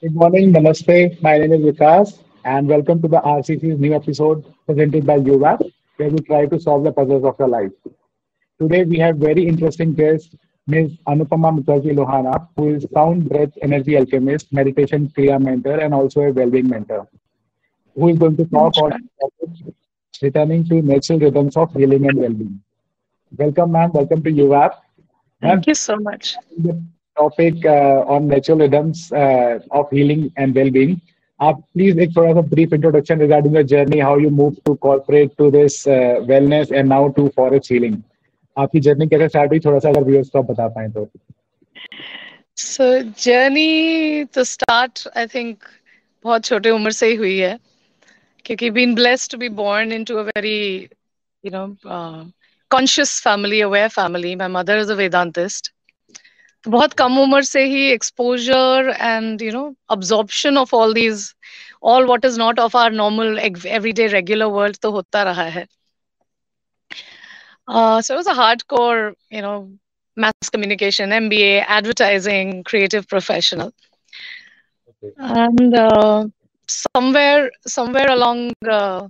Good morning, Namaste. My name is Vikas, and welcome to the RCC's new episode presented by UVAP, where we try to solve the puzzles of your life. Today, we have very interesting guest, Ms. Anoopama Mukerjee Lohana, who is sound breath energy alchemist, meditation kriya mentor, and also a well-being mentor, who is going to talk on returning to natural rhythms of healing and well-being. Welcome, ma'am. Welcome to UVAP. Thank you so much. The topic uh, on natural rhythms uh, of healing and well-being. Uh, please एक थोड़ा सा brief introduction regarding your journey, how you moved to corporate to this uh, wellness and now to forest healing. आपकी journey कैसे start हुई थोड़ा सा अगर viewers को आप बता पाए तो So journey to start, I think बहुत छोटे उम्र से ही हुई है क्योंकि been blessed to be born into a very you know uh, conscious family aware family my mother is a vedantist तो बहुत कम उम्र से ही exposure and you know absorption of all these all what is not of our normal everyday regular world तो होता रहा है uh, so it was a hardcore you know mass communication mba advertising creative professional okay. and uh, somewhere somewhere along uh,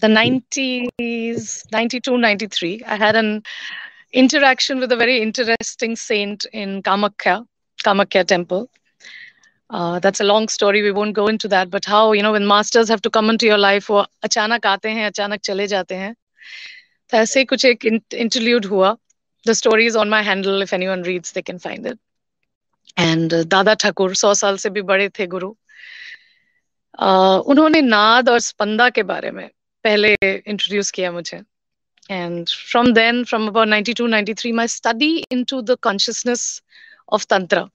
the 90s 92 93 i had an interaction with a very interesting saint in Kamakhya, Kamakhya temple. Uh, that's a long story. We won't go into that. But how, you know, when masters have to come into your life, wo achanak aate hain, achanak chale jaate hain. Taise kuch ek interlude hua. The story is on my handle. If anyone reads, they can find it. And uh, Dada Thakur, 100 saal se bhi bade the guru. उन्होंने नाद और स्पंदा के बारे में पहले introduce किया मुझे and from then from about 92 93 my study into the consciousness of tantra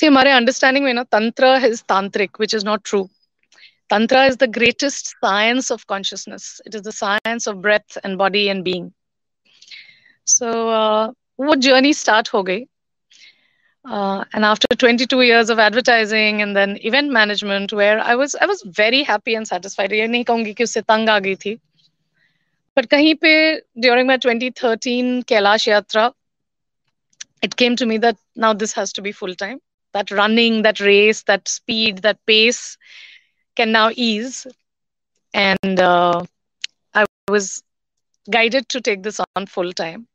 सी हमारे अंडरस्टैंडिंग में ना tantra is tantric which is not true tantra is the greatest science of consciousness it is the science of breath and body and being so uh, वो journey start हो गई uh, and after 22 years of advertising and then event management where i was i was very happy and satisfied ye nahi kahungi ki usse tang aa gayi thi but kahin pe during my 2013 kailash yatra it came to me that now this has to be full time that running that race that speed that pace can now ease and uh, i was guided to take this on full time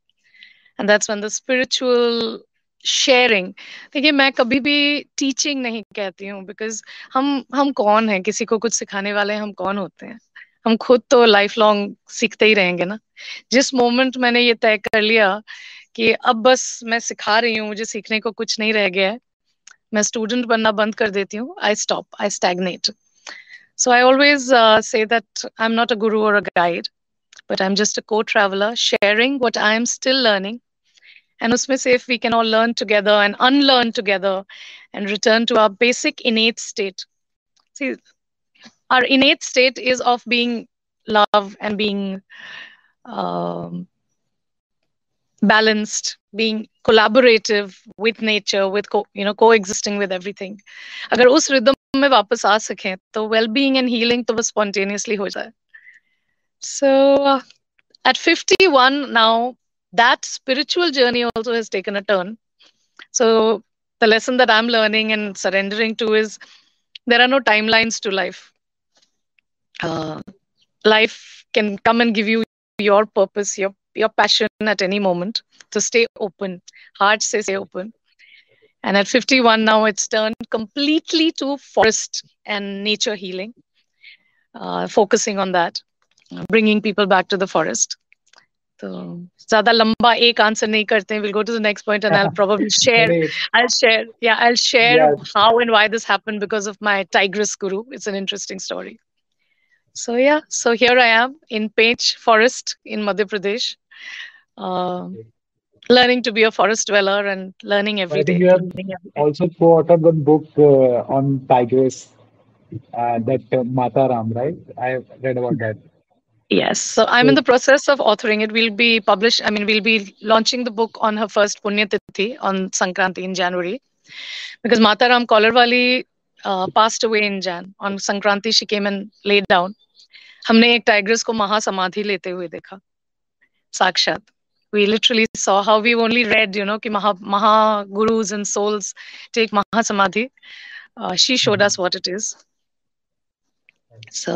and that's when the spiritual sharing देखिए मैं कभी भी teaching नहीं कहती हूँ because हम हम कौन हैं किसी को कुछ सिखाने वाले हम कौन होते हैं हम खुद तो लाइफ लॉन्ग सीखते ही रहेंगे ना। जिस मोमेंट मैंने ये तय कर लिया कि अब बस मैं सिखा रही हूँ, मुझे सीखने को कुछ नहीं रह गया है, मैं स्टूडेंट बनना बंद कर देती हूँ I stop I stagnate so I always say that I am not a guru or a guide but I am just a co traveller sharing what I am still learning and उसमें से if we can all learn together and unlearn together and return to our basic innate state our innate state is of being love and being um, balanced being collaborative with nature with co- you know coexisting with everything agar us rhythm में वापस आ सकें तो well-being and healing तो बस spontaneously हो जाए so uh, at 51 now that spiritual journey also has taken a turn. So the lesson that I'm learning and surrendering to is there are no timelines to life. uh, life can come and give you your purpose, your your passion at any moment. So stay open. Heart says stay open. And at 51 now, it's turned completely to forest and nature healing, uh, focusing on that, uh, bringing people back to the forest. So, zyada lamba ek answer nahi karte. We'll go to the next point, and I'll probably share. I'll share. Yeah, I'll share yes. how and why this happened because of my Tigress Guru. It's an interesting story so yeah so here I am in Pench forest in Madhya Pradesh uh, learning to be a forest dweller and learning every I day. You have also co-authored one book uh, on tigers, uh, that uh, Mata Ram right I have read about that Yes. So I'm in the process of authoring it. We'll be published. I mean, we'll be launching the book on her first Punyatithi on Sankranti in January. Because Mataram Kolarwali uh, passed away in Jan. On Sankranti, she came and laid down. हमने एक tigress को महासमाधि लेते हुए देखा साक्षात we literally saw how we only read, you know, ki Maha, Maha gurus and souls take Maha Samadhi. Uh, she showed us what it is. So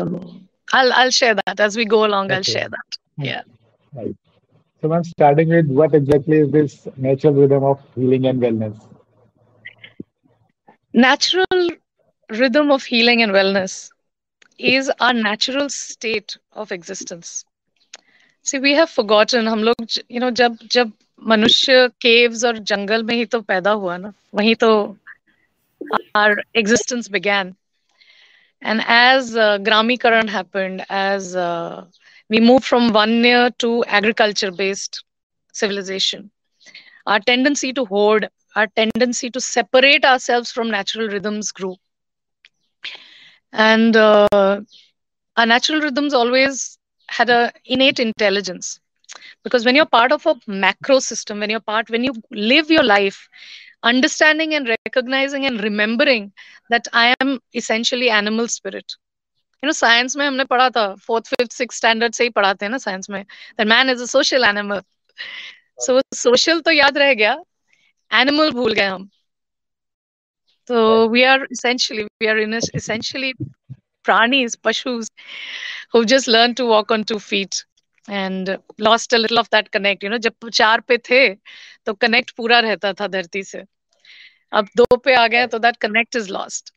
I'll I'll share that as we go along. Okay. I'll share that. Yeah. Right. So I'm starting with what exactly is this natural rhythm of healing and wellness? Natural rhythm of healing and wellness is our natural state of existence. See, we have forgotten. हम लोग you know जब जब मनुष्य caves और जंगल में ही तो पैदा हुआ ना वहीं तो our existence began. And as uh, Gramikaran happened, as uh, we moved from Vanya to agriculture based civilization, our tendency to hoard, our tendency to separate ourselves from natural rhythms grew. and uh, our natural rhythms always had a innate intelligence. Because when you're part of a macro system when you're part when you live your life understanding and recognizing and remembering that i am essentially animal spirit. You know science mein humne padha tha fourth fifth sixth standard se hi padhate hain na science mein that man is a social animal. So social to yaad reh gaya animal bhul gaye hum So we are essentially we are in essentially pranis, pashus, who just learned to walk on two feet and lost a little of that connect. You know, जब चार पे थे तो connect पूरा रहता था धरती से अब दो पे आ गए तो that connect is lost.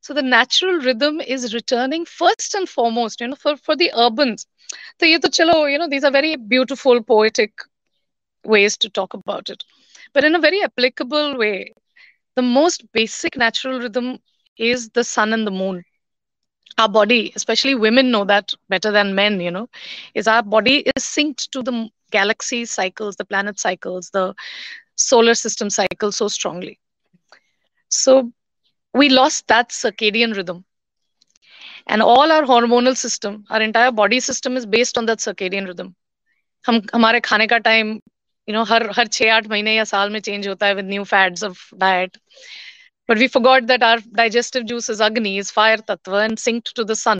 So the natural rhythm is returning first and foremost, you know, for, for the urbans. So ye to chalo, you know, these are very beautiful, poetic ways to talk about it. But in a very applicable way, the most basic natural rhythm is the sun and the moon our body especially women know that better than men you know is our body is synced to the galaxy cycles the planet cycles the solar system cycle so strongly so we lost that circadian rhythm and all our hormonal system our entire body system is based on that circadian rhythm हम हमारे खाने का time you know हर हर छः आठ महीने या साल में चेंज होता है with new fads of diet but we forgot that our digestive juice is Agni, is fire tattva, and synced to the sun.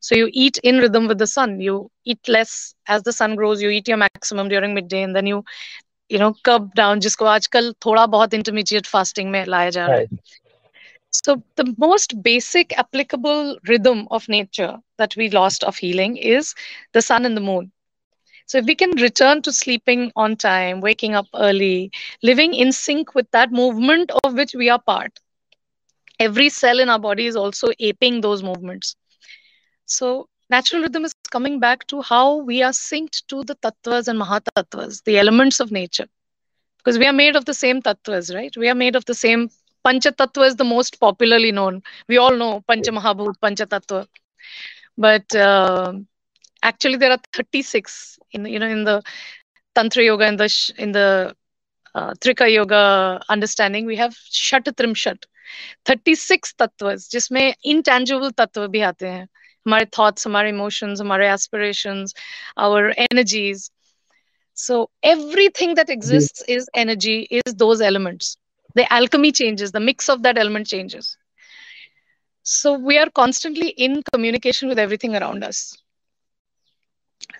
So you eat in rhythm with the sun. You eat less as the sun grows. You eat your maximum during midday, and then you, you know, curb down. जिसको आजकल थोड़ा बहुत intermediate fasting में लाया जा रहा है. So the most basic applicable rhythm of nature that we lost of healing is the sun and the moon. So if we can return to sleeping on time, waking up early, living in sync with that movement of which we are part, every cell in our body is also aping those movements. So natural rhythm is coming back to how we are synced to the tattvas and mahatattvas, the elements of nature. Because we are made of the same tattvas, right? We are made of the same Pancha Tattva is the most popularly known. We all know Pancha Mahabhut, Pancha Tattva. But uh, actually there are 36 in you know in the tantra yoga in the in the uh, trika yoga understanding we have shat trimshat 36 tattvas जिसमें intangible तत्व भी आते हैं हमारे thoughts हमारे emotions हमारे aspirations our energies so everything that exists is energy is those elements the alchemy changes the mix of that element changes so we are constantly in communication with everything around us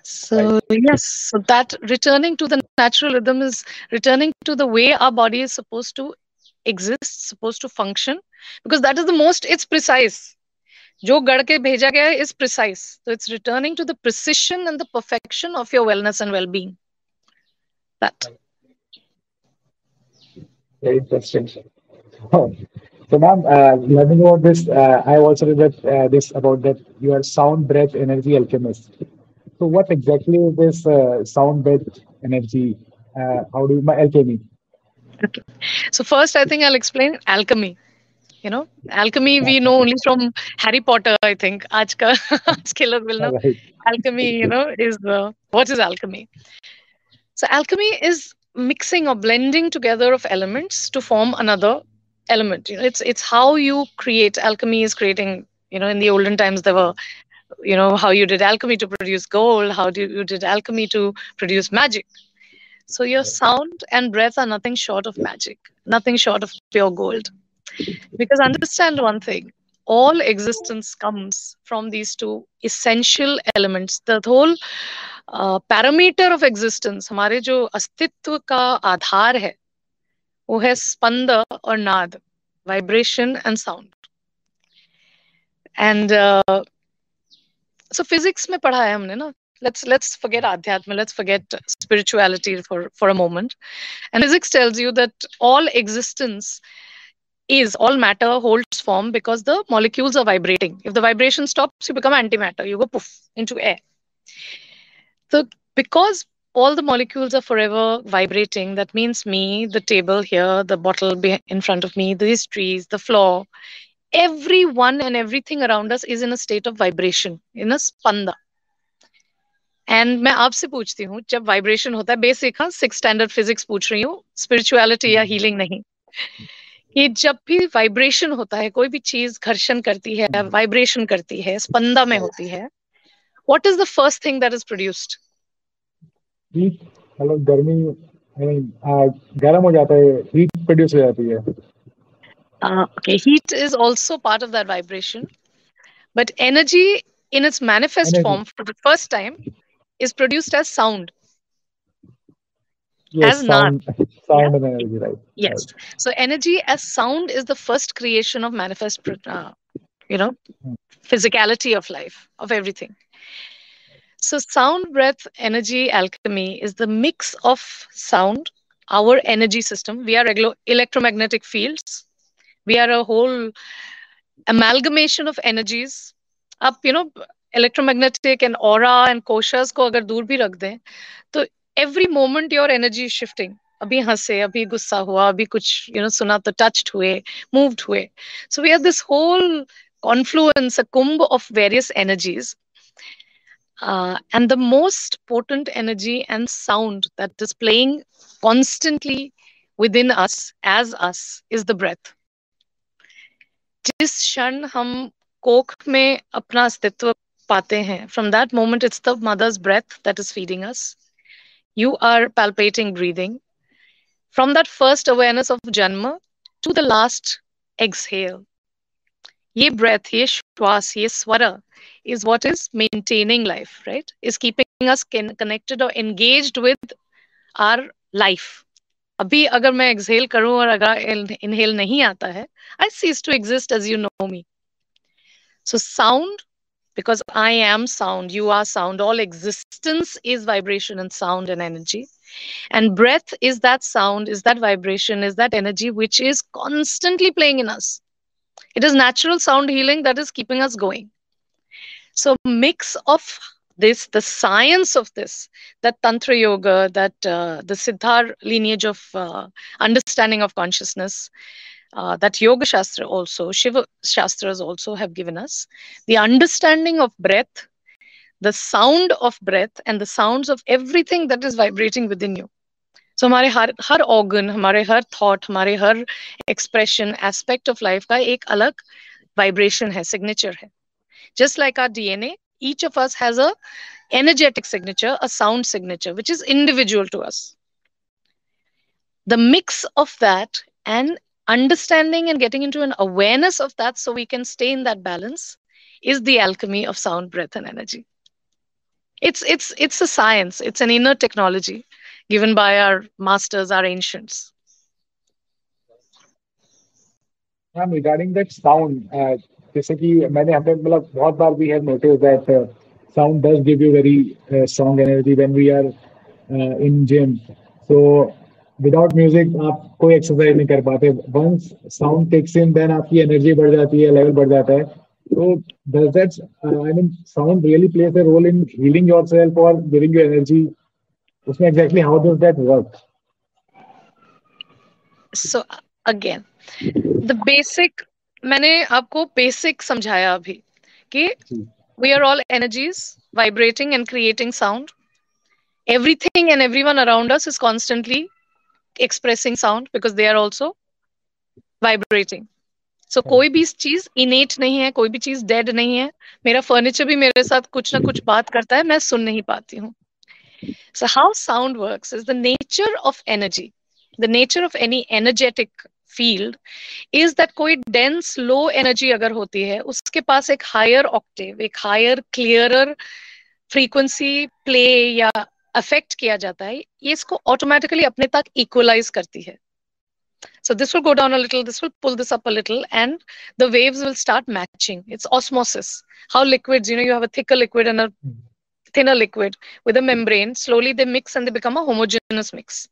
so right. yes, so that returning to the natural rhythm is returning to the way our body is supposed to exist, supposed to function, because that is the most. It's precise. जो गढ़ के भेजा गया is precise. So it's returning to the precision and the perfection of your wellness and well-being. That. Very interesting. Oh. So, ma'am, uh, learning about this, uh, I also read uh, this about that you are sound breath energy alchemist. so what exactly is this uh, sound-based energy? Uh, how do you, my alchemy? Okay. So first, I think I'll explain alchemy. You know, alchemy we know only from Harry Potter. I think Alchemy, you know, is uh, what is alchemy? So alchemy is mixing or blending together of elements to form another element. You know, it's it's how you create. Alchemy is creating you know in the olden times there were you know how you did alchemy to produce gold how do you did alchemy to produce magic so your sound and breath are nothing short of magic nothing short of pure gold because understand one thing all existence comes from these two essential elements. The whole uh, parameter of existence, हमारे जो अस्तित्व का आधार है, वो है स्पंद और नाद, vibration and sound. And uh, so physics में पढ़ा है हमने ना let's let's forget adhyatma let's forget spirituality for for a moment and physics tells you that all existence is all matter holds form because the molecules are vibrating if the vibration stops you become antimatter you go poof into air so because all the molecules are forever vibrating that means me the table here the bottle in front of me these trees the floor everyone and everything around us is in a state of vibration in a spanda. And मैं आपसे पूछती हूँ जब vibration होता है basic हाँ six standard physics पूछ रही हूँ स्पिरिचुअलिटी या हीलिंग नहीं। कि जब भी वाइब्रेशन होता है कोई भी चीज़ घर्षण करती है वाइब्रेशन करती है स्पंदा में होती है what is the first thing that is produced मतलब गर्मी गर्म हो जाता है हीट प्रोड्यूस हो जाती है। Okay heat is also part of that vibration but energy in its manifest energy. form for the first time is produced as sound. Yes, as sound, sound yeah. and energy, right? Yes. Right. So energy as sound is the first creation of manifest, uh, you know, hmm. physicality of life, of everything. So sound, breath, energy, alchemy is the mix of sound, our energy system. We are electromagnetic fields We are a whole amalgamation of energies. Up, you know, electromagnetic and aura and कोशस को अगर दूर भी रख दें तो every moment your energy shifting अभी हंसे अभी गुस्सा हुआ अभी कुछ यू नो सुना तो टच्ड हुए मूव्ड हुए so we are this whole confluence, a kumb of various energies. Uh, and the most potent energy and sound that is playing constantly within us, as us, is the breath. जिस क्षण हम कोख में अपना अस्तित्व पाते हैं from that moment it's the mother's breath that is feeding us you are palpating breathing from that first awareness of जन्म टू द लास्ट एक्सहेल ये ब्रेथ ये श्वास ये स्वर is what is maintaining life right is keeping us connected और engaged with our life अभी अगर मैं एक्सहेल करूँ और अगर इनहेल नहीं आता है I cease to exist as you know me so sound because I am sound, you are sound. All existence is vibration and sound and energy. And breath is that sound, is that vibration, is that energy which is constantly playing in us. It is natural sound healing that is keeping us going. So, mix of this, the science of this, that Tantra Yoga, that uh, the Siddhar lineage of uh, understanding of consciousness, uh, that Yoga Shastra also, Shiva Shastras also have given us. The understanding of breath, the sound of breath, and the sounds of everything that is vibrating within you. So हमारे हर हर organ, हमारे हर thought, हमारे हर expression, aspect of life का एक अलग vibration है, signature है. Just like our DNA, each of us has a energetic signature, a sound signature, which is individual to us. The mix of that and understanding and getting into an awareness of that so we can stay in that balance is the alchemy of sound breath and energy. It's it's it's a science. It's an inner technology given by our masters our ancients. Ma'am, regarding that sound uh, जैसे कि मैंने हमने मतलब बहुत बार we have notice that sound does give you very strong energy when we are in gym so without music आप कोई exercise नहीं कर पाते. Once sound takes in then आपकी एनर्जी बढ़ जाती है लेवल बढ़ जाता है. तो does that I mean sound really plays a role in healing yourself और गिविंग यू एनर्जी उसमें exactly how does that work so again the basic मैंने आपको बेसिक समझाया अभी कि we are all energies vibrating and creating sound everything and everyone around us is constantly expressing sound because they are also vibrating so कोई भी चीज़ इनेट नहीं है कोई भी चीज़ डेड नहीं है मेरा फर्नीचर भी मेरे साथ कुछ ना कुछ बात करता है मैं सुन नहीं पाती हूँ। So how sound works is the nature of energy the nature of any energetic field is that कोई dense low energy अगर होती है उसके पास एक higher octave एक higher clearer frequency play या affect किया जाता है ये इसको automatically अपने तक equalize करती है so this will go down a little this will pull this up a little and the waves will start matching it's osmosis how liquids you know you have a thicker liquid and a thinner liquid with a membrane slowly they mix and they become a homogeneous mix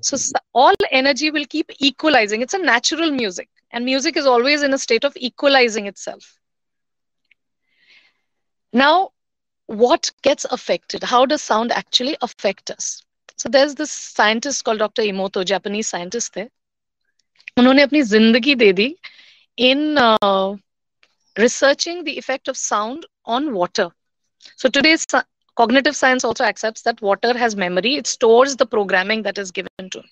so all energy will keep equalizing. It's a natural music and music is always in a state of equalizing itself. Now what gets affected? How does sound actually affect us? So there's this scientist called dr Emoto japanese scientist there. उन्होंने अपनी जिंदगी दे दी uh, researching the effect of sound on water. So today's Cognitive science also accepts that water has memory. It stores the programming that is given to it.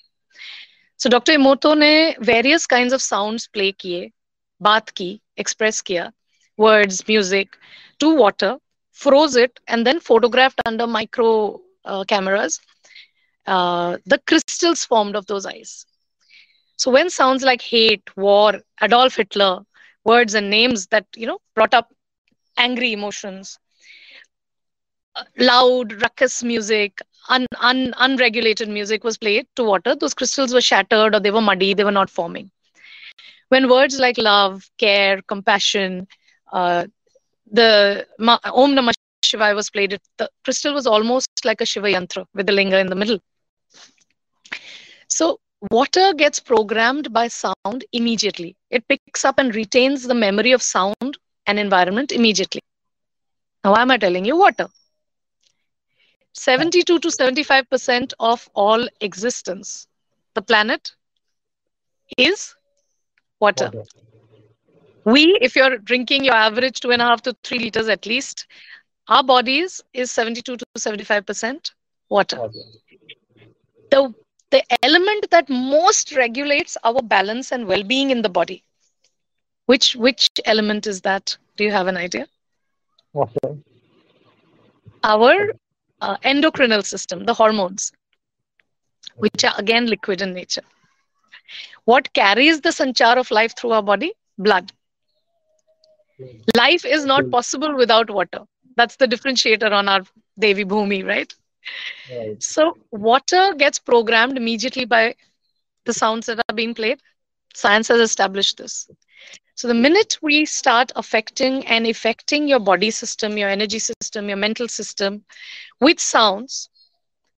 So Dr. Emoto ne various kinds of sounds play kiye, baat ki, express kiya, words, music, to water, froze it, and then photographed under micro uh, cameras uh, the crystals formed of those eyes. So when sounds like hate, war, Adolf Hitler, words and names that you know brought up angry emotions, loud ruckus music un, un, unregulated music was played to water. Those crystals were shattered or they were muddy they were not forming. When words like love care compassion uh, the Ma, om namah shivaya was played the crystal was almost like a shiva yantra with the linga in the middle. So water gets programmed by sound immediately. It picks up and retains the memory of sound and environment immediately. Now why am i telling you water 72 to 75% of all existence, the planet, is water. water. We, if you're drinking your average two and a half to three liters at least, our bodies is 72 to 75% water. water. The, the element that most regulates our balance and well-being in the body, which, which element is that? Do you have an idea? Water. Our uh, endocrinal system, the hormones, which are again liquid in nature. What carries the sanchar of life through our body? Blood. Life is not possible without water. That's the differentiator on our Devi Bhumi, right? right? So, water gets programmed immediately by the sounds that are being played. Science has established this. So the minute we start affecting and affecting your body system, your energy system, your mental system with sounds,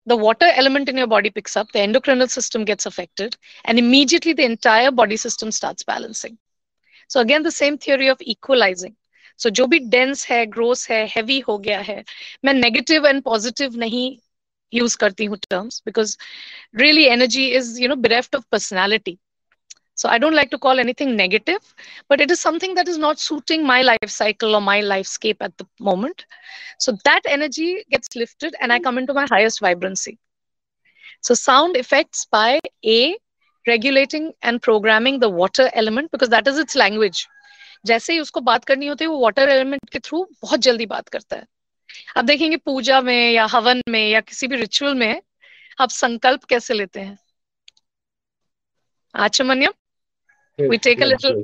the water element in your body picks up, the endocrinal system gets affected, and immediately the entire body system starts balancing. So again, the same theory of equalizing. So जो भी dense है, gross है, heavy हो गया है, मैं negative and positive नहीं use करती हूँ terms because really energy is you know bereft of personality. So I don't like to call anything negative, but it is something that is not suiting my life cycle or my lifescape at the moment. So that energy gets lifted and I come into my highest vibrancy. So sound effects by A, regulating and programming the water element because that is its language. जैसे ही उसको बात करनी होती है वो water element के through बहुत जल्दी बात करता है अब देखेंगे पूजा में या हवन में या किसी भी रिचुअल में आप संकल्प कैसे लेते हैं आचमन्यम we take a little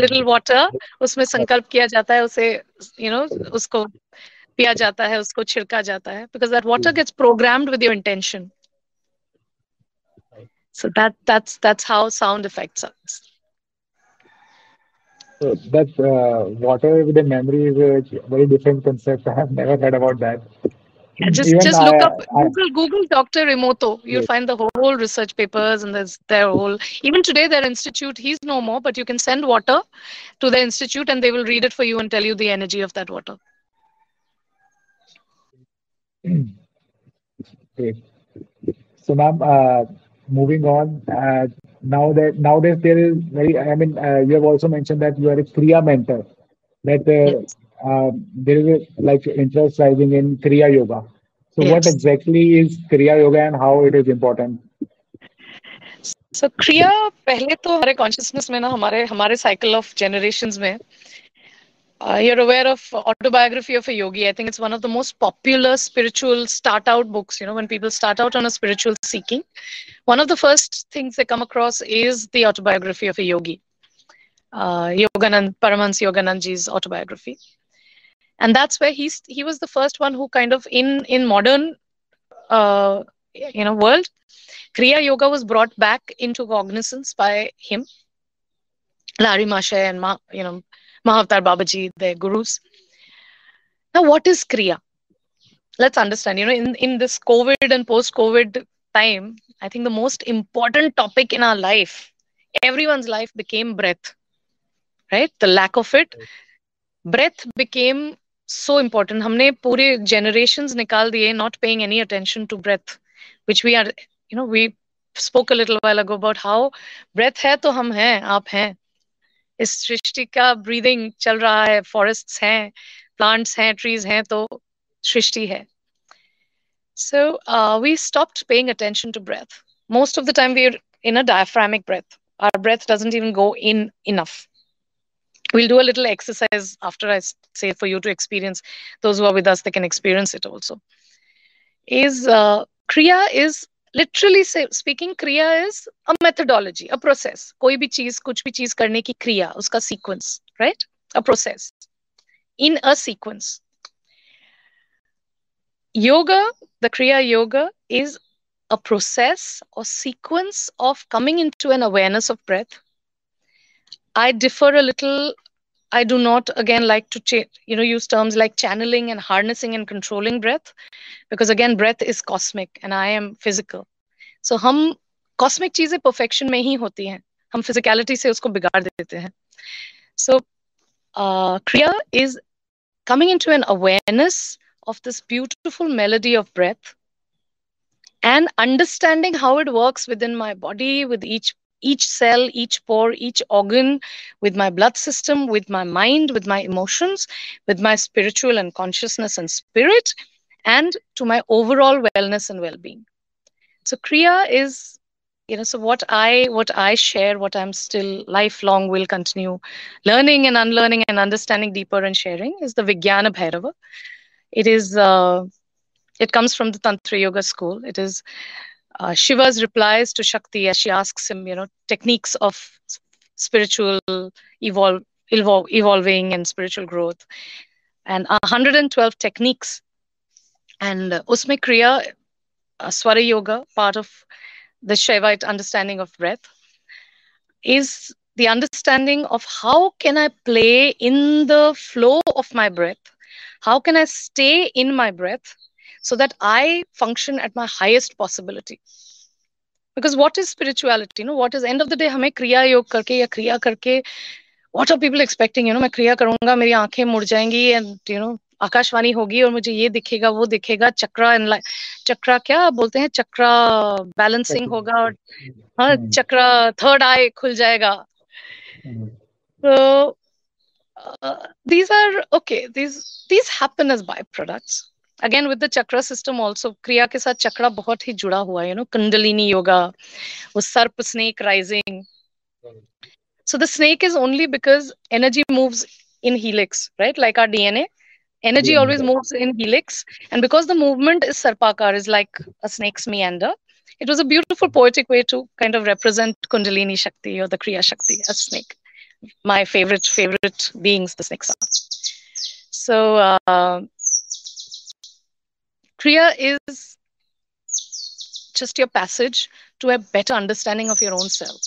little water उसमें हाँ। संकल्प किया जाता है उसे यू you नो know, उसको पिया जाता है उसको छिड़का जाता है because that water gets programmed with your intention so that that's that's how sound effects are So that's uh, water with the memory is a very different concept. I have never heard about that. Yeah, just Even just look I, up I, Google Google Dr. Emoto. You'll yes. find the whole research papers and there's their whole. Even today, their institute. He's no more, but you can send water to the institute and they will read it for you and tell you the energy of that water. Okay. So, ma'am, uh, moving on. Uh, now that nowadays there is very. I mean, uh, you have also mentioned that you are a Kriya mentor. That uh, yes uh, there is a, like interest rising in Kriya Yoga. So, yes. what exactly is Kriya Yoga and how it is important? So, Kriya पहले तो हमारे consciousness में ना हमारे हमारे cycle of generations में uh, you're aware of autobiography of a yogi i think it's one of the most popular spiritual start out books you know when people start out on a spiritual seeking one of the first things they come across is the autobiography of a yogi uh, yoganand paramahans yoganandji's autobiography and that's where he's he was the first one who kind of in in modern uh, you know world kriya yoga was brought back into cognizance by him Lahiri Mahasaya and Ma, you know Mahavatar Babaji, their gurus. Now, what is Kriya? Let's understand. You know, in, in this COVID and post-COVID time, I think the most important topic in our life, everyone's life became breath. Right? The lack of it. Breath became so important हमने पूरे generation निकाल दिए not paying any attention to breath which we are you know we spoke about how breath है तो हम हैं, आप हैं। इस सृष्टि का ब्रीदिंग चल रहा है फॉरेस्ट हैं प्लांट्स हैं ट्रीज हैं तो सृष्टि है। So we stop paying attention to breath most of the time we are in a diaphragmic breath our breath doesn't even go in enough we'll do a little exercise after i say for you to experience those who are with us they can experience it also is uh, kriya is literally speaking क्रिया is a methodology a process कोई भी चीज कुछ भी चीज करने की क्रिया उसका sequence right a process in a sequence yoga the kriya yoga is a process or sequence of coming into an awareness of breath i differ a little I do not again like to ch- you know use terms like channeling and harnessing and controlling breath because again breath is cosmic and I am physical. So हम cosmic चीजें perfection में ही होती हैं हम physicality से उसको बिगाड़ देते हैं. So uh, Kriya is coming into an awareness of this beautiful melody of breath and understanding how it works within my body with each each cell, each pore, each organ, with my blood system, with my mind, with my emotions, with my spiritual and consciousness and spirit, and to my overall wellness and well-being. So Kriya is, you know, so what I what I share, what I'm still lifelong will continue learning and unlearning and understanding deeper and sharing is the Vijnana Bhairava. It is uh, it comes from the Tantra Yoga school. It is uh, Shiva's replies to Shakti as she asks him, you know, techniques of spiritual evolve, evolve, evolving and spiritual growth, and 112 techniques. And uh, Usme Kriya, uh, Swara Yoga, part of the Shaivite understanding of breath, is the understanding of how can I play in the flow of my breath? How can I stay in my breath so that I function at my highest possibility. Because what is spirituality? You know, what is end of the day हमें क्रिया योग करके या क्रिया करके what are people expecting? You know, मैं क्रिया करूँगा मेरी आँखें मुड़ जाएँगी and you know आकाशवाणी होगी और मुझे ये दिखेगा वो दिखेगा चक्रा एंड चक्रा क्या बोलते हैं चक्रा बैलेंसिंग होगा और हाँ चक्रा थर्ड आई खुल जाएगा so uh, these are okay these these happen as byproducts again with the chakra system also kriya के साथ चक्र बहुत ही जुड़ा हुआ है यू नो कुंडलिनी योगा वो सर्प snake rising so the snake is only because energy moves in helix right like our dna energy yeah. always moves in helix and because the movement is sarpakar is like a snake's meander it was a beautiful poetic way to kind of represent kundalini shakti or the kriya shakti a snake my favorite favorite beings the snakes are so uh, Kriya is just your passage to a better understanding of your own self.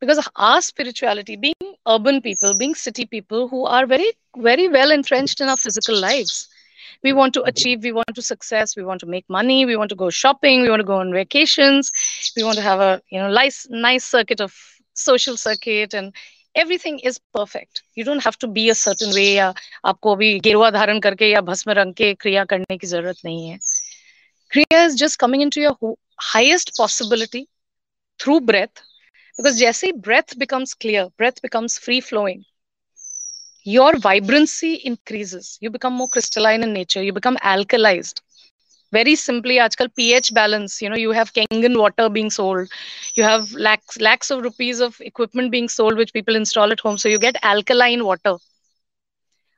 Because our spirituality, being urban people, being city people who are very, very well entrenched in our physical lives, we want to achieve, we want to success, we want to make money, we want to go shopping, we want to go on vacations, we want to have a you know nice, nice circuit of social circuit and everything is perfect you don't have to be a certain way या आपको अभी गिरुआ धारण करके या भस्म रंग के क्रिया करने की ज़रूरत नहीं है। Kriya is just coming in to your highest possibility through breath because जैसे ही breath becomes clear breath becomes free flowing your vibrancy increases. You become more crystalline in nature you become alkalized. Very simply ajkal ph balance you know you have kangen water being sold you have lakhs lakhs of rupees of equipment being sold which people install at home so you get alkaline water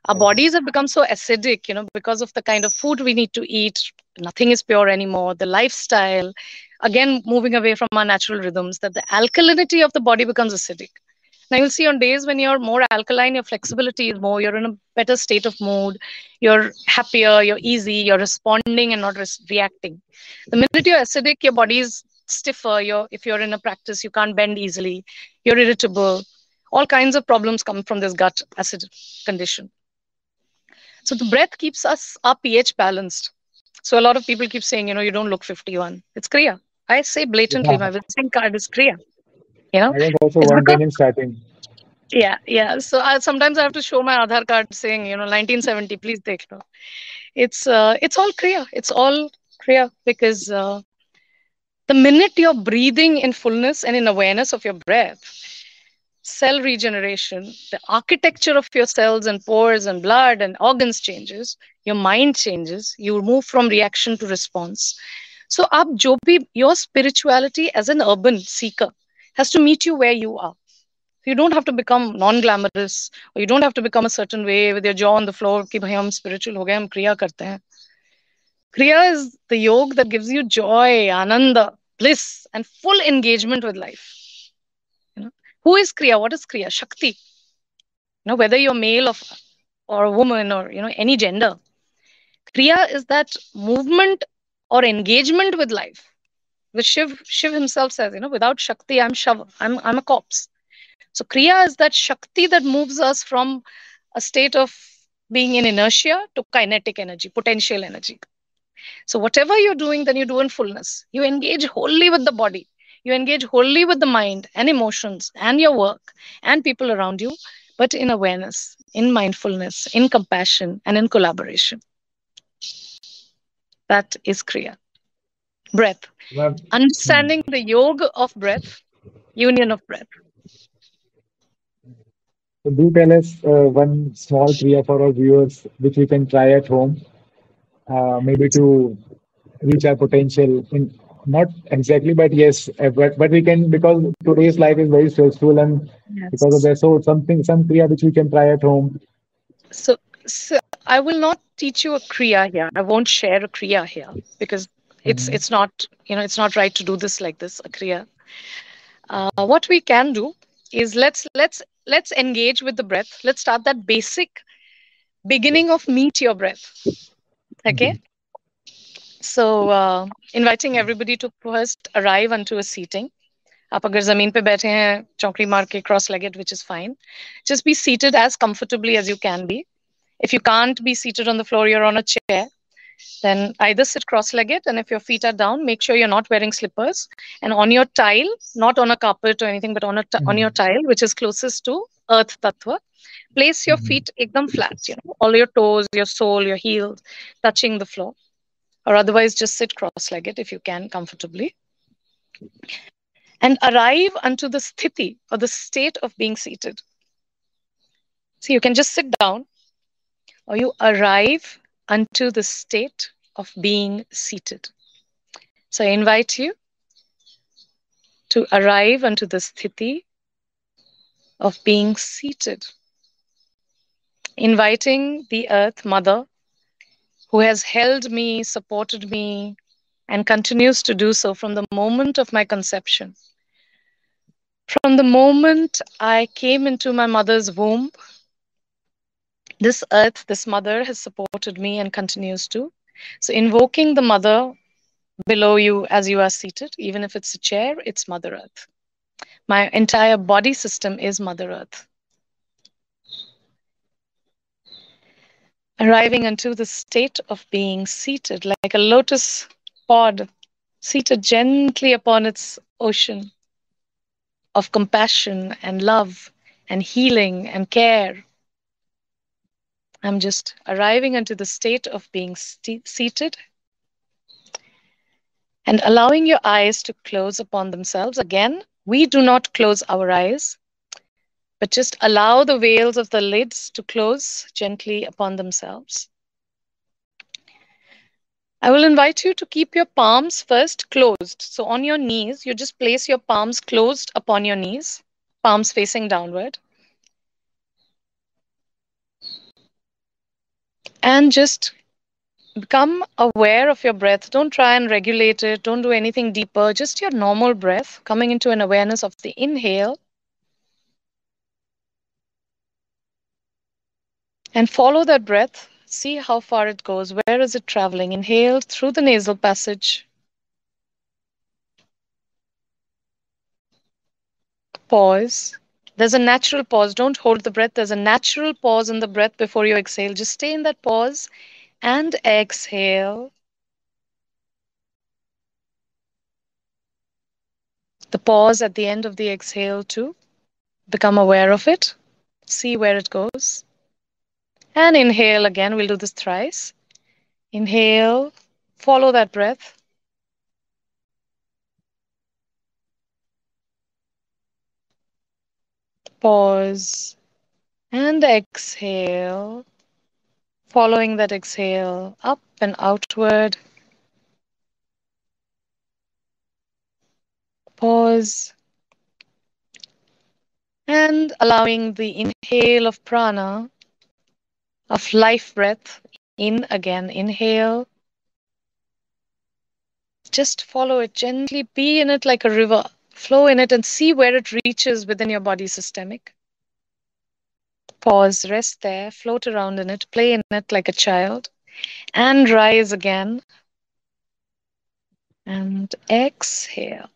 Our bodies have become so acidic, you know, because of the kind of food we need to eat. Nothing is pure anymore. The lifestyle, again, moving away from our natural rhythms, that the alkalinity of the body becomes acidic. Now you'll see on days when you're more alkaline, your flexibility is more, you're in a better state of mood, you're happier, you're easy, you're responding and not re- reacting. The minute you're acidic, your body is stiffer. You're, if you're in a practice, you can't bend easily, you're irritable. All kinds of problems come from this gut acid condition. So the breath keeps us our pH balanced. So a lot of people keep saying, you know, you don't look 51. It's Kriya. I say blatantly, yeah. my visiting card is Kriya. You know, I was also wondering in starting. Yeah, yeah. So I, sometimes I have to show my Aadhaar card saying, you know, 1970. Please take no. It's uh, it's all Kriya. It's all Kriya because uh, the minute you're breathing in fullness and in awareness of your breath, cell regeneration, the architecture of your cells and pores and blood and organs changes, your mind changes, you move from reaction to response. So, up jo your spirituality as an urban seeker has to meet you where you are. You don't have to become non-glamorous, or you don't have to become a certain way with your jaw on the floor. Ki bhai, hum spiritual ho hum kriya karte hain. Kriya is the yoga that gives you joy, ananda, bliss, and full engagement with life. You know, who is Kriya? What is Kriya? Shakti. You know, whether you're male of, or a woman or you know any gender, Kriya is that movement or engagement with life which Shiv, Shiv himself says, you know, without Shakti, I'm Shav, I'm, I'm a corpse. So Kriya is that Shakti that moves us from a state of being in inertia to kinetic energy, potential energy. So whatever you're doing, then you do in fullness. You engage wholly with the body. You engage wholly with the mind and emotions and your work and people around you, but in awareness, in mindfulness, in compassion, and in collaboration. That is Kriya breath. Well, Understanding the yoga of breath, union of breath. So do tell us uh, one small kriya for our viewers which we can try at home, uh, maybe to reach our potential. In not exactly, but yes, uh, but, but we can because today's life is very stressful and yes. because of that, so something some kriya which we can try at home. So, so I will not teach you a kriya here. I won't share a kriya here because it's mm-hmm. it's not you know it's not right to do this like this kriya uh, what we can do is let's let's let's engage with the breath let's start that basic beginning of meet your breath okay mm-hmm. so uh, inviting everybody to first arrive unto a seating आप अगर जमीन पे बैठे हैं चौकड़ी मार के cross legged which is fine just be seated as comfortably as you can B if you can't be seated on the floor you're on a chair then either sit cross-legged and if your feet are down make sure you're not wearing slippers and on your tile not on a carpet or anything but on a t- mm-hmm. on your mm-hmm. tile which is closest to earth tattva place your mm-hmm. feet ekdam flat you know all your toes your sole your heels touching the floor or otherwise just sit cross-legged if you can comfortably and arrive unto the sthiti or the state of being seated so you can just sit down or you arrive unto the state of being seated. So I invite you to arrive unto the sthiti of being seated, inviting the earth mother who has held me, supported me, and continues to do so from the moment of my conception. From the moment I came into my mother's womb, this earth, this mother has supported me and continues to. So, invoking the mother below you as you are seated, even if it's a chair, it's Mother Earth. My entire body system is Mother Earth. Arriving into the state of being seated like a lotus pod, seated gently upon its ocean of compassion and love and healing and care I'm just arriving into the state of being st- seated and allowing your eyes to close upon themselves. Again, we do not close our eyes, but just allow the veils of the lids to close gently upon themselves. I will invite you to keep your palms first closed. So on your knees, you just place your palms closed upon your knees, palms facing downward. And just become aware of your breath. Don't try and regulate it. Don't do anything deeper. Just your normal breath, coming into an awareness of the inhale. And follow that breath. See how far it goes. Where is it traveling? Inhale through the nasal passage. Pause. There's a natural pause. Don't hold the breath. There's a natural pause in the breath before you exhale. Just stay in that pause and exhale. The pause at the end of the exhale, too. Become aware of it. See where it goes. And inhale again. We'll do this thrice. Inhale, follow that breath. Pause and exhale. Following that exhale up and outward. Pause. And allowing the inhale of prana, of life breath, in again. Inhale. Just follow it gently. Be in it like a river. Flow in it and see where it reaches within your body systemic. Pause, rest there, float around in it, play in it like a child, and rise again. And exhale.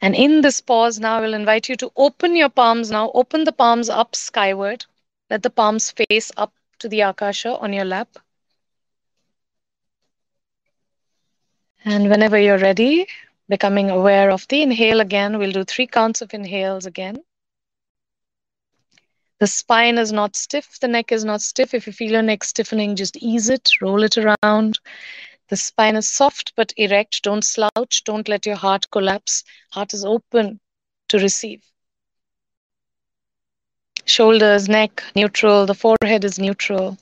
And in this pause, now I will invite you to open your palms now. Open the palms up skyward. Let the palms face up to the Akasha on your lap. And whenever you're ready, becoming aware of the inhale again, we'll do three counts of inhales again. The spine is not stiff, the neck is not stiff. If you feel your neck stiffening, just ease it, roll it around. The spine is soft but erect. Don't slouch, don't let your heart collapse. Heart is open to receive. Shoulders, neck, neutral. The forehead is neutral.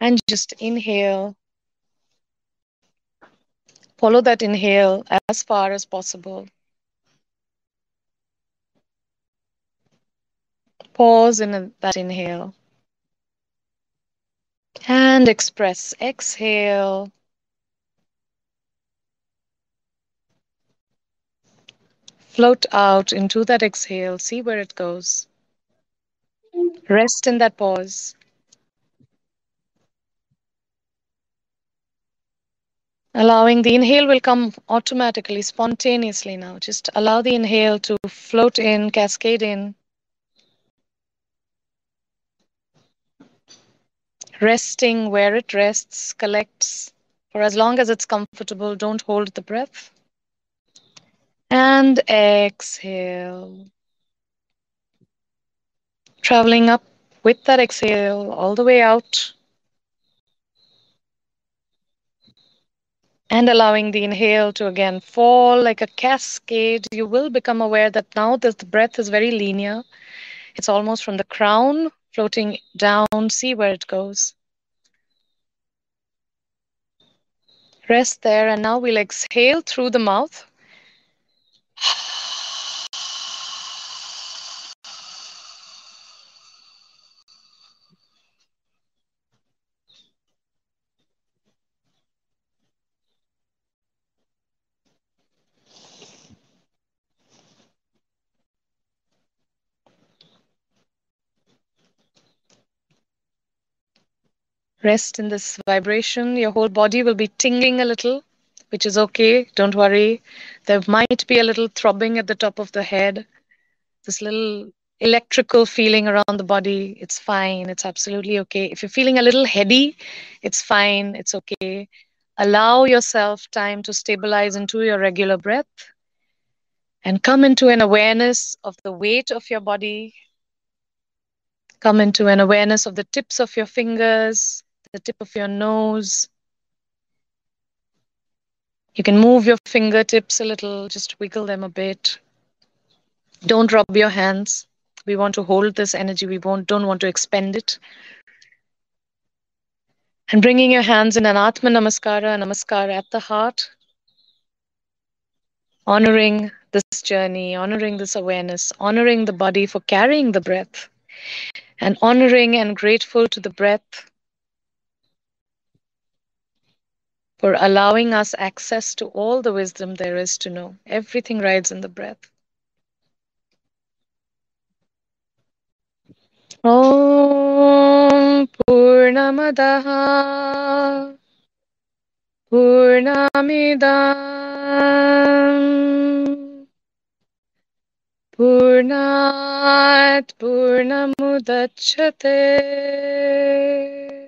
And just inhale. Follow that inhale as far as possible. Pause in that inhale. And express. Exhale. Float out into that exhale. See where it goes. Rest in that pause. Allowing the inhale will come automatically, spontaneously now. Just allow the inhale to float in, cascade in. resting where it rests, collects for as long as it's comfortable. Don't hold the breath. And exhale. Traveling up with that exhale all the way out. And allowing the inhale to again fall like a cascade, you will become aware that now the breath is very linear. It's almost from the crown floating down, see where it goes. Rest there, and now we'll exhale through the mouth. Rest in this vibration. Your whole body will be tingling a little, which is okay. Don't worry. There might be a little throbbing at the top of the head, this little electrical feeling around the body. It's fine. It's absolutely okay. If you're feeling a little heady, it's fine. It's okay. Allow yourself time to stabilize into your regular breath and come into an awareness of the weight of your body. Come into an awareness of the tips of your fingers, the tip of your nose. You can move your fingertips a little, just wiggle them a bit. Don't rub your hands. We want to hold this energy. We won't, don't want to expend it. And bringing your hands in an Atma Namaskara, Namaskar at the heart. Honoring this journey, honoring this awareness, honoring the body for carrying the breath. and honoring and grateful to the breath for allowing us access to all the wisdom there is to know. Everything rides in the breath. Om Purnamadaha Purnamidam Purnat Purnamudachate.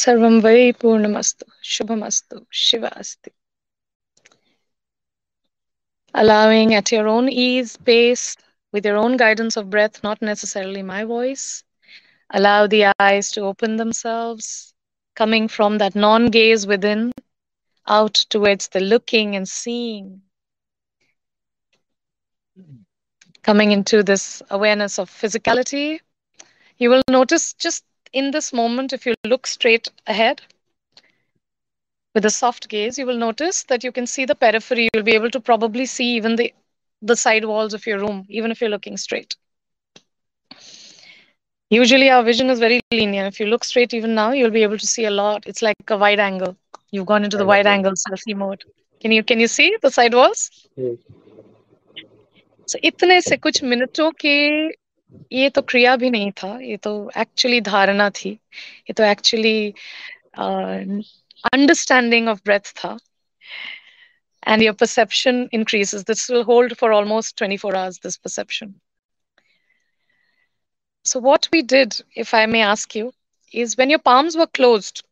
सर्वं वै पूर्णमस्तु शुभमस्तु शिव अस्ति allowing at your own ease, pace, with your own guidance of breath, not necessarily my voice. Allow the eyes to open themselves, coming from that non gaze within out towards the looking and seeing. Coming into this awareness of physicality, you will notice just in this moment, if you look straight ahead, with a soft gaze, you will notice that you can see the periphery. You'll be able to probably see even the, the side walls of your room, even if you're looking straight. Usually our vision is very linear. If you look straight even now, you'll be able to see a lot. It's like a wide angle. You've gone into the wide angle selfie mode. Can you can you see the side walls? Yes. So इतने से कुछ मिनटों के ये तो क्रिया भी नहीं था ये तो एक्चुअली धारणा थी ये तो actually understanding of breath tha and your perception increases this will hold for almost 24 hours this perception so what we did if i may ask you is when your palms were closed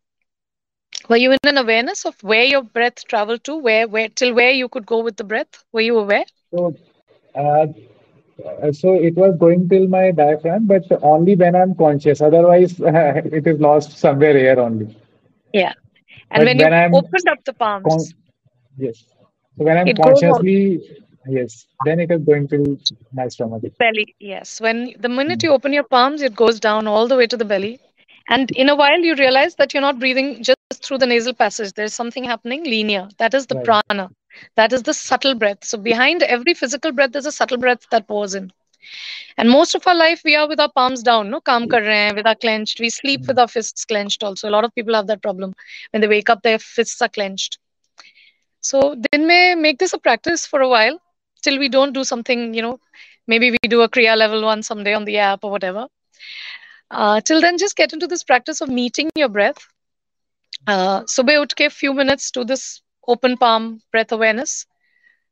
were you in an awareness of where your breath traveled to where where till where you could go with the breath were you aware so uh, so it was going till my diaphragm but only when i'm conscious otherwise uh, it is lost somewhere here only yeah and but when, when you I'm opened up the palms. yes. So when I'm consciously, yes, then it is going to my stomach. Belly, yes. When the minute you open your palms, it goes down all the way to the belly. And in a while, you realize that you're not breathing just through the nasal passage. There's something happening linear. That is the right. prana. That is the subtle breath. So behind every physical breath, there's a subtle breath that pours in. And most of our life, we are with our palms down, no? Kaam kar rahe hain, with our clenched. We sleep with our fists clenched also. A lot of people have that problem. When they wake up, their fists are clenched. So then may make this a practice for a while till we don't do something, you know, maybe we do a Kriya level one someday on the app or whatever. Uh, till then, just get into this practice of meeting your breath. Uh, subah utke, few minutes to this open palm breath awareness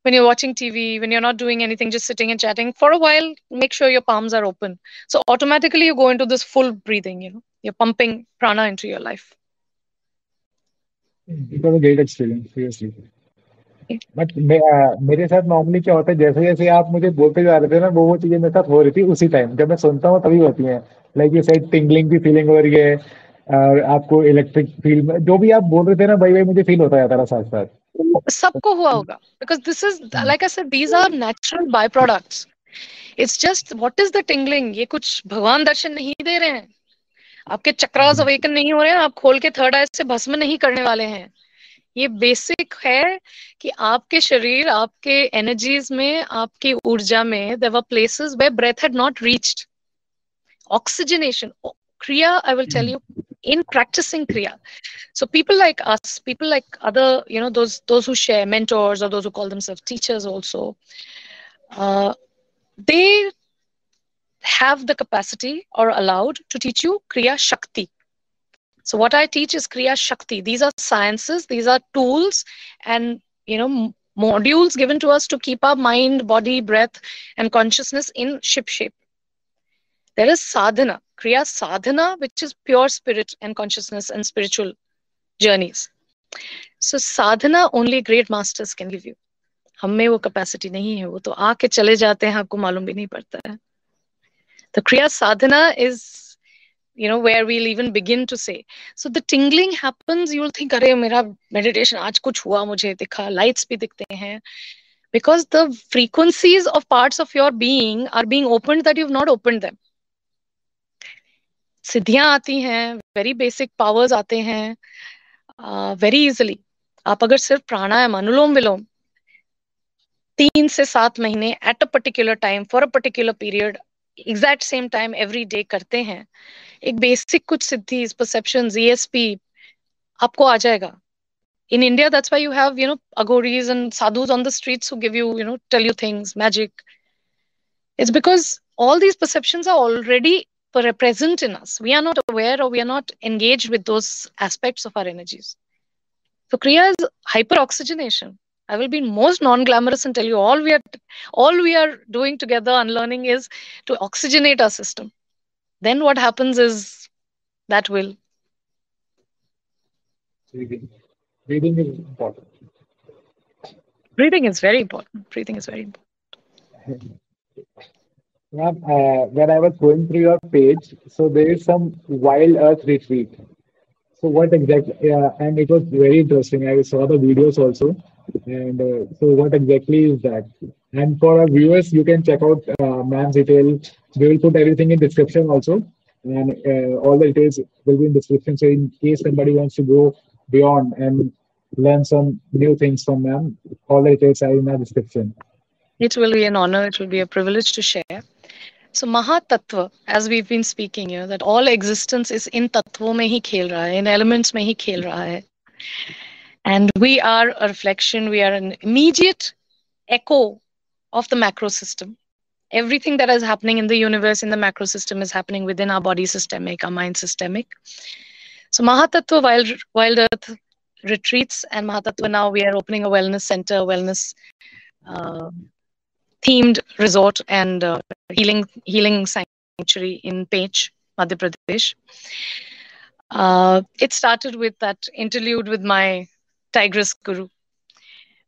when you're watching TV, when you're not doing anything, just sitting and chatting for a while, make sure your palms are open. So automatically you go into this full breathing, you know, you're pumping prana into your life. It was a great experience, seriously. But मेरे साथ normally क्या होता है जैसे जैसे आप मुझे बोलते जा रहे थे ना वो वो चीजें मेरे साथ हो रही थी उसी टाइम जब मैं सुनता हूँ तभी होती हैं लाइक ये साइड टिंगलिंग की फीलिंग हो रही है आपको इलेक्ट्रिक फील जो भी आप बोल रहे थे ना भाई भाई मुझे फील होता जाता था साथ साथ सबको हुआ होगा। Because this is like I said these are natural by products it's just what is the tingling ये कुछ भगवान दर्शन नहीं दे रहे हैं। आपके चक्रास अवेकन नहीं हो रहे हैं आप खोल के थर्ड आई से भस्म नहीं करने वाले हैं। ये बेसिक है कि आपके शरीर आपके एनर्जीज में आपकी ऊर्जा में there where places where breath had not reached oxygenation kriya i will tell you in practicing kriya. So people like us people like other you know those those who share mentors or those who call themselves teachers also uh, they have the capacity or allowed to teach you kriya shakti. So what i teach is kriya shakti. These are sciences these are tools and you know modules given to us to keep our mind body breath and consciousness in ship shape. There is sadhana, Kriya sadhana, which is pure spirit and consciousness and spiritual journeys. So sadhana only great masters can give you. हम में वो capacity नहीं है वो तो आके चले जाते हैं आपको मालूम भी नहीं पड़ता है the kriya sadhana is you know where we'll even begin to say so the tingling happens you'll think अरे मेरा meditation आज कुछ हुआ मुझे दिखा lights भी दिखते हैं because the frequencies of parts of your being are being opened that you've not opened them सिद्धियाँ आती हैं वेरी बेसिक पावर्स आते हैं वेरी इजिली आप अगर सिर्फ़ प्राणायाम, अनुलोम विलोम तीन से सात महीने at a particular time for a particular period exact same time every day करते हैं, एक बेसिक कुछ सिद्धि परसेप्शन जीएसपी आपको आ जाएगा। In India that's why you have you know Aghoris and sadhus on the street who give you you know tell you things magic it's because all these perception are already present in us we are not aware or we are not engaged with those aspects of our energies so kriya is hyperoxygenation I will be most non-glamorous and tell you all we are all we are doing together unlearning is to oxygenate our system. Then what happens is that will. Breathing. Breathing is important. Breathing is very important. Breathing is very important. Yeah, uh, when I was going through your page, so there is some wild earth retreat. So what exactly? Yeah, and it was very interesting. I saw the videos also and uh, so, what exactly is that? And for our viewers, you can check out uh, ma'am's detail. We will put everything in description also, and uh, all the details will be in description. So, in case somebody wants to go beyond and learn some new things from ma'am, all the details are in the description. It will be an honor. It will be a privilege to share. So Mahatattva, as we've been speaking here, that all existence is in tattvo mein hi khel raha hai, in elements mein hi khel raha hai. And we are a reflection, we are an immediate echo of the macro system. Everything that is happening in the universe, in the macro system, is happening within our body systemic, our mind systemic. So Mahatattva Wild, Wild Earth retreats and Mahatattva now we are opening a wellness center, wellness uh, themed resort and uh, healing healing sanctuary in Pench, Madhya Pradesh. Uh, it started with that interlude with my tigress guru.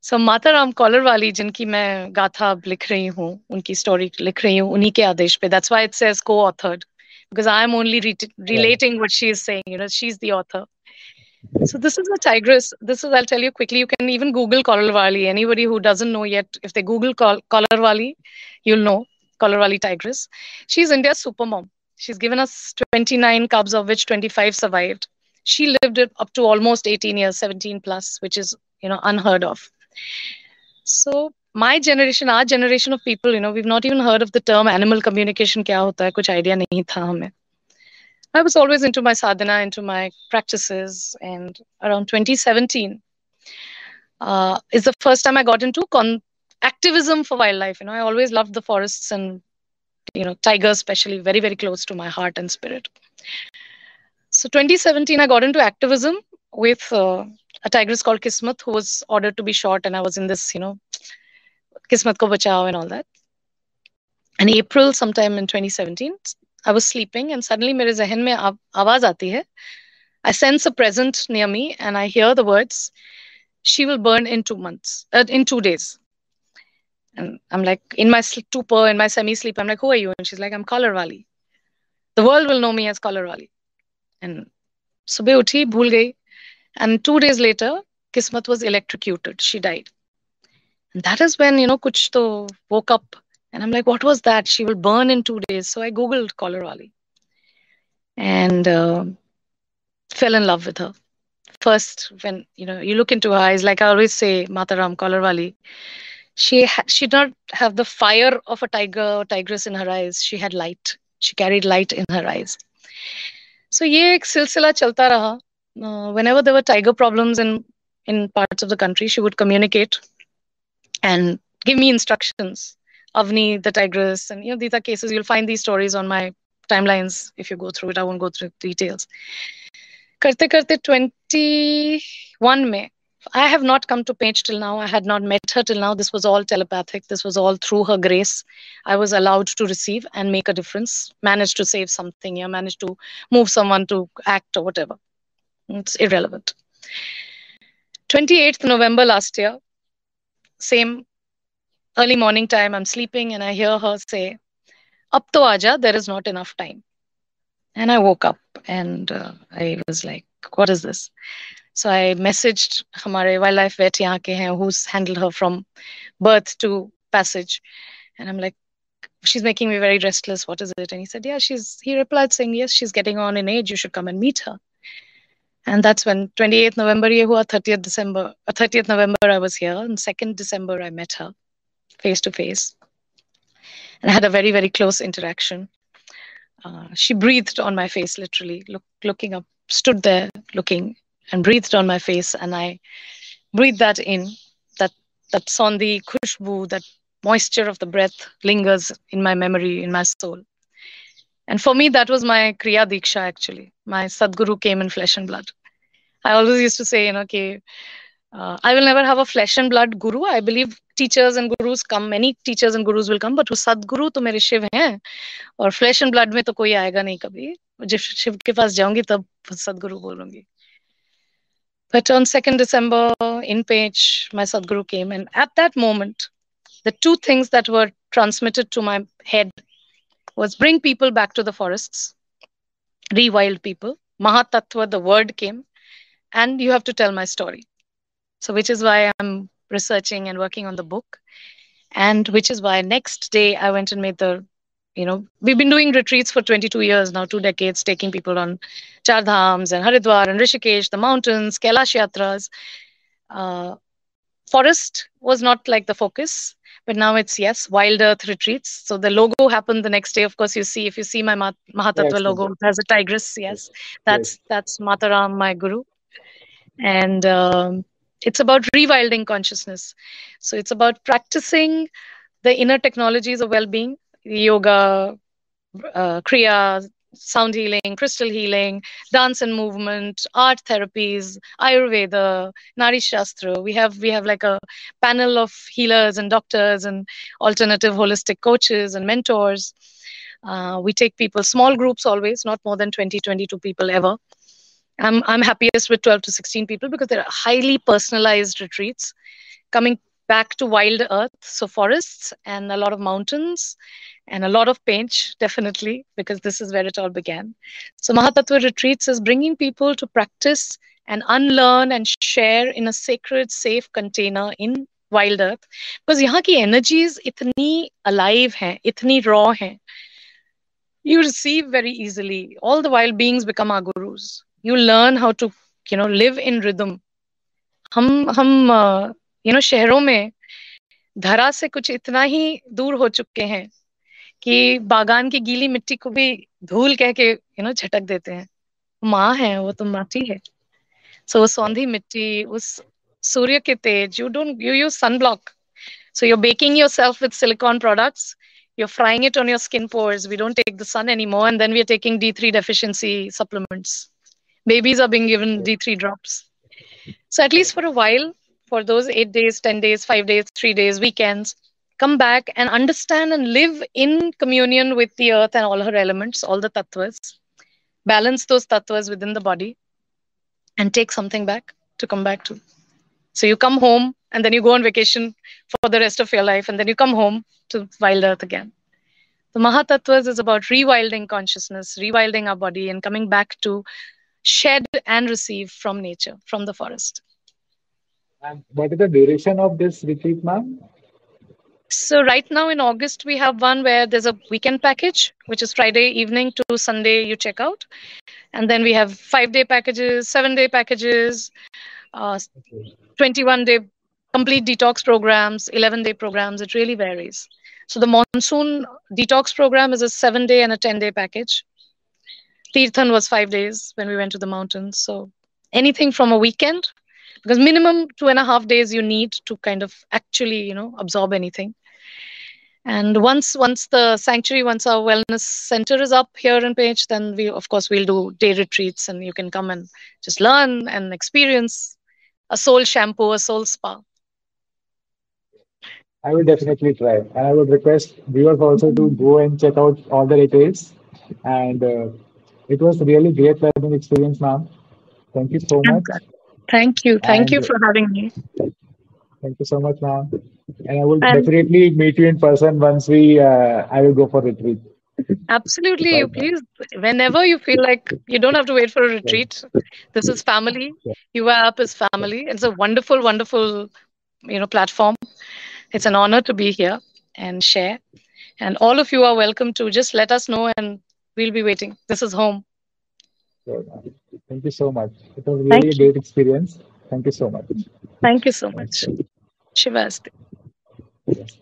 So Mataram Kolarwali, jinki main gatha likh rahi hun, unki story likh rahi hun, unhi ke adesh pe. That's why it says co-authored because I'm only relating what she is saying. You know, she's the author. So this is a tigress. This is, I'll tell you quickly. You can even Google Kolarwali. Anybody who doesn't know yet, if they Google Kolarwali, you'll know Kolarwali tigress. She's India's super mom. She's given us 29 cubs, of which 25 survived she lived up to almost 18 years 17 plus which is you know unheard of so my generation our generation of people you know we've not even heard of the term animal communication kya hota hai kuch idea nahi tha hame i was always into my sadhana into my practices and around 2017 uh, is the first time i got into con- activism for wildlife you know i always loved the forests and you know tigers especially very very close to my heart and spirit so 2017, I got into activism with uh, a tigress called Kismat, who was ordered to be shot, and I was in this, you know, Kismat ko bachao and all that. And April, sometime in 2017, I was sleeping and suddenly मेरे जहन में आवाज आती I sense a present near me and I hear the words she will burn in two months uh, in two days. And I'm like in my stupor in my semi sleep I'm like who are you? And she's like I'm Kolarwali the world will know me as Kolarwali and सुबह उठी भूल गई। And two days later Kismat was electrocuted. She died. And that is when you know kuch to woke up and I'm like, what was that? She will burn in two days. So I Googled Kolarwali and uh, fell in love with her. First, when you know you look into her eyes, like I always say, Mataram Kolarwali, she ha- she did not have the fire of a tiger or tigress in her eyes. She had light. She carried light in her eyes. So ek silsila chalta raha. Whenever there were tiger problems in in parts of the country, she would communicate and give me instructions avni the tigress and you know these are cases you'll find these stories on my timelines if you go through it i won't go through details karte karte 21 may I have not come to Pench till now. I had not met her till now. This was all telepathic. This was all through her grace. I was allowed to receive and make a difference, managed to save something, yeah, managed to move someone to act or whatever. It's irrelevant. 28th November last year, same early morning time. I'm sleeping and I hear her say, Up to aja, there is not enough time. And I woke up and uh, I was like, What is this? So I messaged Hamare wildlife vet who's handled her from birth to passage. And I'm like, she's making me very restless. What is it? And he said, yeah, she's, he replied saying, yes, she's getting on in age. You should come and meet her. And that's when 28th November, ye hua, 30th December, uh, 30th November, I was here. And 2nd December, I met her face to face. And I had a very, very close interaction. Uh, she breathed on my face, literally, look, looking up, stood there looking and breathed on my face. And I breathed that in, that, that sondhi khushbu, that moisture of the breath lingers in my memory, in my soul. And for me, that was my Kriya Diksha actually. My Sadguru came in flesh and blood. I always used to say, you know, okay, uh, I will never have a flesh and blood guru. I believe teachers and gurus come, many teachers and gurus will come, but who Sadguru? तो मेरे Shiv हैं और flesh and blood में तो कोई आएगा नहीं कभी जब शिव के पास जाऊंगी तब सदगुरु बोलूंगी But on 2nd December in Pench, my Sadhguru came, and at that moment, the two things that were transmitted to my head was bring people back to the forests, rewild people. Mahatattva, the word came, and you have to tell my story. So, which is why I'm researching and working on the book, and which is why next day I went and made the, you know, we've been doing retreats for 22 years now, two decades, taking people on Char Dhams and Haridwar and Rishikesh, the mountains, Kailash Yatras. Uh, forest was not like the focus but now it's yes wild earth retreats. So the logo happened the next day. Of course you see if you see my mahatattva yes, logo it has a tigress yes. that's yes. that's mataram my guru. And um, it's about rewilding consciousness so it's about practicing the inner technologies of well-being yoga uh, kriya sound healing, crystal healing, dance and movement, art therapies, Ayurveda, Nari Shastra. We have we have like a panel of healers and doctors and alternative holistic coaches and mentors. Uh, we take people small groups always, not more than 20, 22 people ever. I'm, I'm happiest with 12 to 16 people because they're highly personalized retreats coming back to wild earth. So forests and a lot of mountains and a lot of paint definitely because this is where it all began. So mahatattva retreats is bringing people to practice and unlearn and share in a sacred safe container in wild earth. Because yahan ki energies itni alive hain itni raw hain. You receive very easily. All the wild beings become our gurus. You learn how to you know live in rhythm हम हम uh, you know शहरों में धरा से कुछ इतना ही दूर हो चुके हैं कि बागान की गीली मिट्टी को भी धूल कह के यू नो झटक देते हैं। माँ है, वो तो माटी है। सो वो सौंधी मिट्टी उस सूर्य के तेज you don't you use sun block so you're baking yourself with silicon products you're frying it on your skin pores we don't take the sun anymore and then we are taking D three deficiency supplements babies are being given d3 drops so at least for a while for those 8 days 10 days 5 days 3 days weekends come back and understand and live in communion with the earth and all her elements, all the tattvas, balance those tattvas within the body, and take something back to come back to. So you come home and then you go on vacation for the rest of your life, and then you come home to wild earth again. The Mahatattvas is about rewilding consciousness, rewilding our body, and coming back to shed and receive from nature, from the forest. And what is the duration of this retreat, ma'am? So right now in August, we have one where there's a weekend package, which is Friday evening to Sunday you check out. And then we have five day packages, seven day packages, uh, 21 day complete detox programs, 11 day programs. It really varies. So the monsoon detox program is a seven day and a 10 day package. Tirthan was five days when we went to the mountains. So anything from a weekend because minimum two and a half days you need to kind of actually you know absorb anything. And once once the sanctuary once our wellness center is up here in Pench then we of course we'll do day retreats and you can come and just learn and experience a soul shampoo a soul spa. I will definitely try. And i would request viewers also to go and check out all the details and uh, it was really great learning experience ma'am thank you so much Thank you. Thank and you for having me. Thank you so much, ma'am. And I will And- definitely meet you in person once we. Uh, I will go for retreat. Absolutely. You Right. please, whenever you feel like you don't have to wait for a retreat. This is family. Yeah. UA app is family. It's a wonderful, wonderful, you know, platform. It's an honor to be here and share. And all of you are welcome to just let us know and we'll be waiting. This is home. So, thank you so much. It was Thank really a great experience. Thank you so much. Thank you so much. Shiva Asti. Yes.